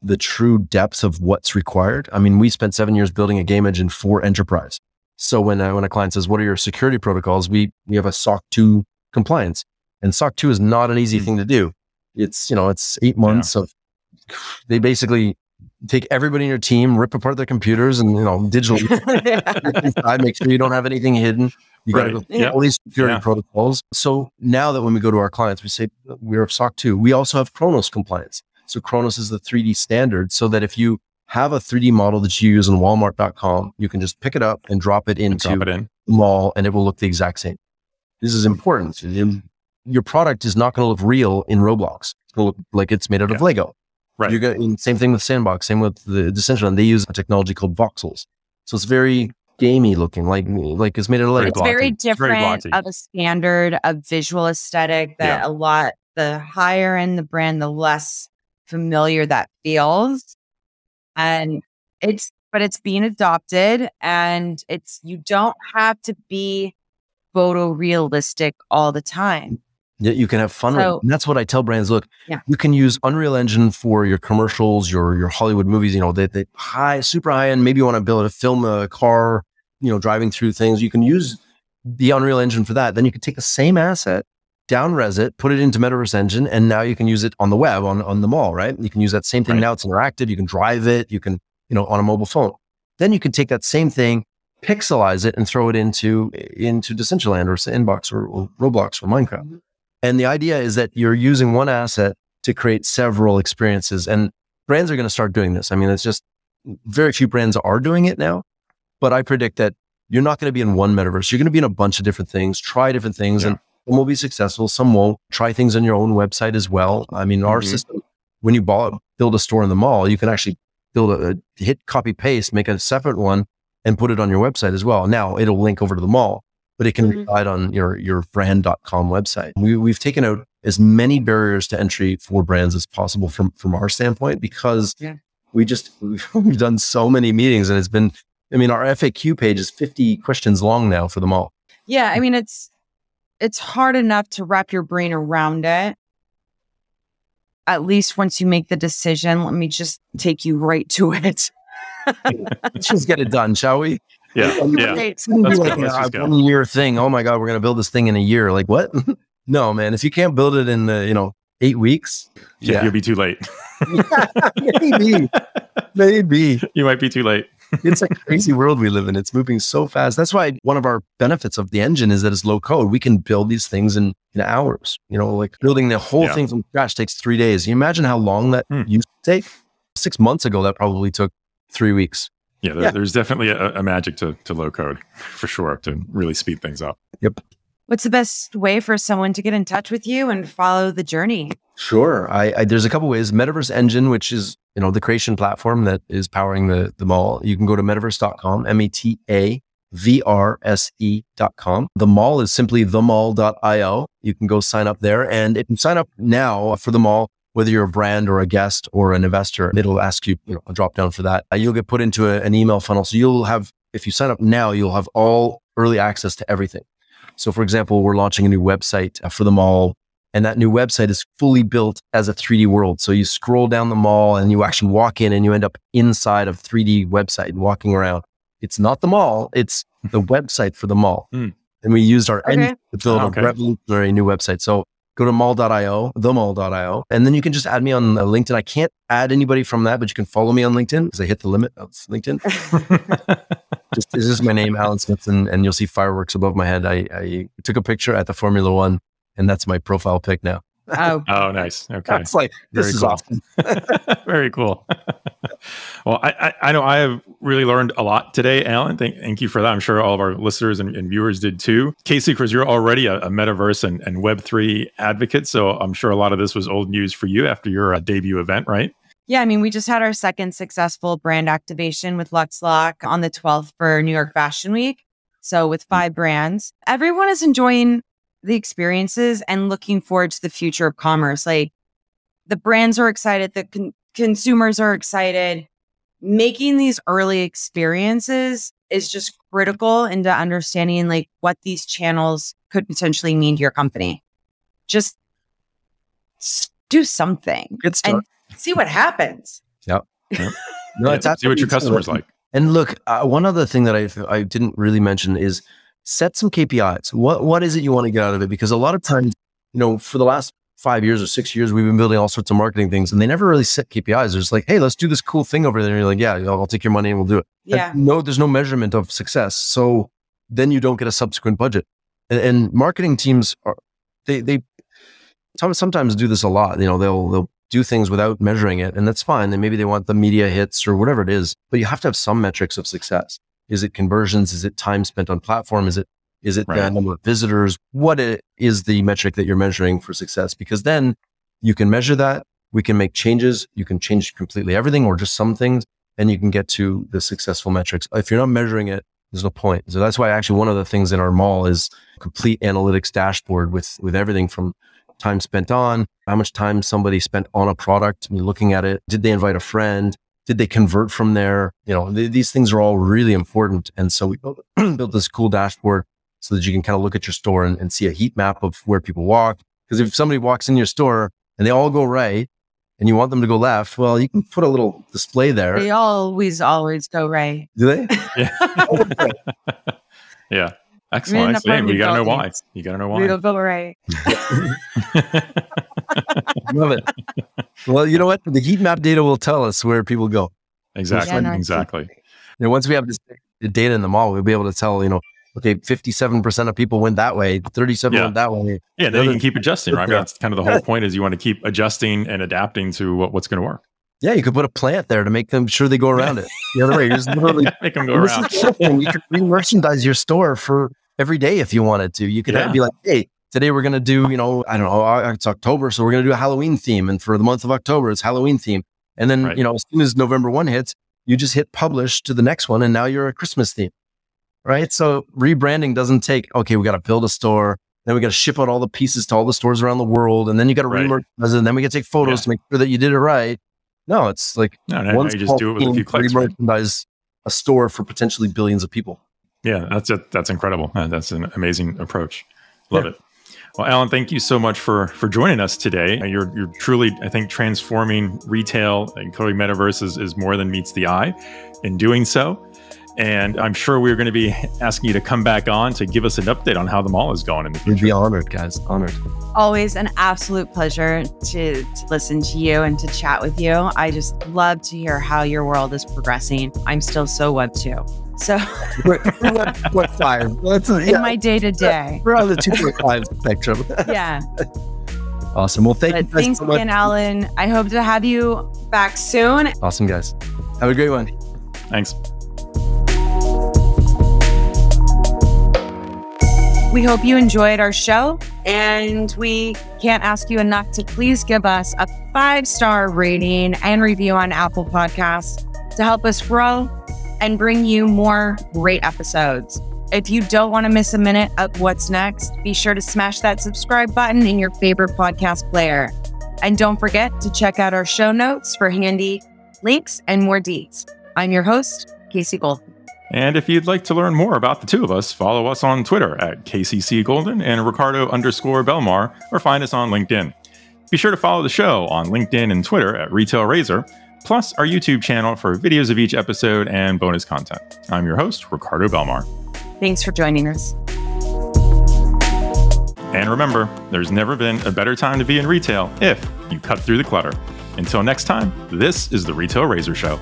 the true depth of what's required. I mean, we spent seven years building a game engine for enterprise. So when uh, when a client says, "What are your security protocols?" we we have a SOC two compliance, and SOC two is not an easy hmm. thing to do. It's you know it's eight months yeah. of they basically take everybody in your team, rip apart their computers, and you know digitally make sure you don't have anything hidden. You got to go yeah. all these security yeah. protocols. So now that when we go to our clients, we say we're SOC 2. We also have Khronos compliance. So Khronos is the 3D standard so that if you have a 3D model that you use on walmart.com, you can just pick it up and drop it into drop it in. the mall and it will look the exact same. This is important. Your product is not going to look real in Roblox. It's going to look like it's made out yeah. of Lego. Right. You got same thing with Sandbox, same with the Decentraland. They use a technology called voxels. So it's very gamey looking, like like it's made of like it's very different very of a standard of visual aesthetic that yeah. a lot the higher end the brand, the less familiar that feels. And it's but it's being adopted and it's you don't have to be photorealistic all the time. Yeah, you can have fun so, with. And that's what I tell brands. Look, yeah. you can use Unreal Engine for your commercials, your your Hollywood movies. You know, they, they high, super high end. Maybe you want to build a film a car you know, driving through things. You can use the Unreal Engine for that. Then you can take the same asset, down res it, put it into MetaVrse Engine, and now you can use it on the web, on, on the mall, right? You can use that same thing. Right. Now it's interactive. You can drive it. You can, you know, on a mobile phone. Then you can take that same thing, pixelize it, and throw it into into Decentraland or Sandbox or, or Roblox or Minecraft. Mm-hmm. And the idea is that you're using one asset to create several experiences. And brands are going to start doing this. I mean, it's just very few brands are doing it now. But I predict that you're not going to be in one metaverse. You're going to be in a bunch of different things, try different things, yeah. and some will be successful, some won't. Try things on your own website as well. I mean, our mm-hmm. system, when you bought, build a store in the mall, you can actually build a, a hit copy paste, make a separate one, and put it on your website as well. Now it'll link over to the mall, but it can mm-hmm. reside on your your brand.com website. We, we've taken out as many barriers to entry for brands as possible from from our standpoint because yeah. we just we've done so many meetings and it's been I mean, our FAQ page is 50 questions long now for them all. Yeah. I mean, it's, it's hard enough to wrap your brain around it. at least once you make the decision, let me just take you right to it. Let's just get it done, shall we? Yeah. Yeah. It's gonna be Let's like let's a one year thing. Oh my god, we're gonna build this thing in a year. Like what? no, man. If you can't build it in the you know eight weeks, Yeah. yeah, You'll be too late. maybe, maybe. you might be too late. It's a crazy world we live in. It's moving so fast. That's why one of our benefits of the engine is that it's low code. We can build these things in, in hours. You know, like building the whole Yeah. thing from scratch takes three days. You imagine how long that Hmm. used to take? Six months ago, that probably took three weeks. Yeah, there, Yeah. there's definitely a, a magic to, to low code for sure to really speed things up. Yep. What's the best way for someone to get in touch with you and follow the journey? Sure. I, I there's a couple ways. MetaVrse Engine, which is you know the creation platform that is powering the the mall. You can go to metavrse.com, m e t a v r s e dot com. The mall is simply themall.io. You can go sign up there, and if you sign up now for the mall, whether you're a brand or a guest or an investor, it'll ask you, you know, a drop down for that. Uh, you'll get put into a, an email funnel, so you'll have if you sign up now, you'll have all early access to everything. So, for example, we're launching a new website uh, for the mall and that new website is fully built as a 3D world. So you scroll down the mall and you actually walk in and you end up inside of 3D website and walking around. It's not the mall, it's the website for the mall. Hmm. And we used our Okay. engine to build Okay. a revolutionary new website. So go to mall.io, themall.io, and then you can just add me on uh, LinkedIn. I can't add anybody from that, but you can follow me on LinkedIn because I hit the limit of LinkedIn. just this is my name, Alan Smithson, and, and you'll see fireworks above my head. I, I took a picture at the Formula One, and that's my profile pic now. Oh, oh, nice. Okay. That's like this Very is cool. awesome. Very cool. well, I, I, I know I have really learned a lot today, Alan. Thank, thank you for that. I'm sure all of our listeners and, and viewers did too. Casey, because you're already a, a metaverse and, and Web3 advocate. So I'm sure a lot of this was old news for you after your uh, debut event, right? yeah. I mean, we just had our second successful brand activation with LuxLock on the 12th for New York Fashion Week. So, with five brands, everyone is enjoying the experiences and looking forward to the future of commerce. Like, the brands are excited, the con- consumers are excited. Making these early experiences is just critical into understanding like what these channels could potentially mean to your company. Just do something Good start. and see what happens. No, Yeah, see what your customers like. And look, uh, one other thing that I I didn't really mention is set some KPIs. What what is it you want to get out of it? Because a lot of times, you know, for the last five years or six years, we've been building all sorts of marketing things, and they never really set KPIs. They're just like, hey, let's do this cool thing over there. And you're like, yeah, I'll take your money and we'll do it. And Yeah. no, there's no measurement of success. So then you don't get a subsequent budget. And, and marketing teams are they they sometimes do this a lot. You know, they'll they'll do things without measuring it, and that's fine. And maybe they want the media hits or whatever it is, but you have to have some metrics of success. Is it conversions? Is it time spent on platform? Is it is it the number of visitors? What i- the metric that you're measuring for success? Because then you can measure that. We can make changes. You can change completely everything or just some things, and you can get to the successful metrics. If you're not measuring it, there's no point. So that's why actually one of the things in our mall is complete analytics dashboard with with everything from time spent on, how much time somebody spent on a product, looking at it. Did they invite a friend? Did they convert from there? You know, th- these things are all really important. And so we built, built this cool dashboard so that you can kind of look at your store and, and see a heat map of where people walk. Because if somebody walks in your store and they all go right and you want them to go left, well, you can put a little display there. They always, always go right. Do they? Yeah. yeah. Excellent. in Excellent. You got to know why. buildings. You got to know why. We why. don't go right. Love it. Well, you know what? The heat map data will tell us where people go. exactly. Yeah, no, exactly. You know, once we have this data in the mall, we'll be able to tell, you know, okay, 57% of people went that way, 37 Yeah. went that way. Yeah, then you can keep adjusting, right? Yeah. That's kind of the whole point is you want to keep adjusting and adapting to what, what's going to work. Yeah, you could put a plant there to make them sure they go around it. The other way, you're just literally Make them go around. You could re-merchandise your store for every day if you wanted to. You could Yeah. be like, hey, today we're gonna do, you know, I don't know, uh, it's October, so we're gonna do a Halloween theme, and for the month of October, it's Halloween theme. And then, Right. you know, as soon as November one hits, you just hit publish to the next one, and now you're a Christmas theme, right? So rebranding doesn't take. Okay, we got to build a store, then we got to ship out all the pieces to all the stores around the world, and then you got to Right. re-merchandise it, and then we got to take photos Yeah. to make sure that you did it right. No, it's like No, no, no, one you just do it with a few clicks. Right? A store for potentially billions of people. Yeah, that's it. That's incredible. Uh, That's an amazing approach. Love Yeah. it. Well, Alan, thank you so much for for joining us today. You're you're truly, I think, transforming retail and coding metaverse is, is more than meets the eye in doing so. And I'm sure we're going to be asking you to come back on to give us an update on how the mall is going in the future. We'd be honored, guys. Honored. Always an absolute pleasure to, to listen to you and to chat with you. I just love to hear how your world is progressing. I'm still so web two. So what, what five? Let's, in my day to day. We're on the 2.5 spectrum. Yeah. Awesome. Well, thank But you guys thanks so much. again, Alan. I hope to have you back soon. Awesome, guys. Have a great one. Thanks. We hope you enjoyed our show, and we can't ask you enough to please give us a five star rating and review on Apple Podcasts to help us grow and bring you more great episodes. If you don't want to miss a minute of what's next, be sure to smash that subscribe button in your favorite podcast player. And don't forget to check out our show notes for handy links and more deets. I'm your host, Casey Gold. And if you'd like to learn more about the two of us, follow us on Twitter at KCC Golden and Ricardo underscore Belmar, or find us on LinkedIn. Be sure to follow the show on LinkedIn and Twitter at Retail Razor, plus our YouTube channel for videos of each episode and bonus content. I'm your host, Ricardo Belmar. Thanks for joining us. And remember, there's never been a better time to be in retail if you cut through the clutter. Until next time, this is the Retail Razor Show.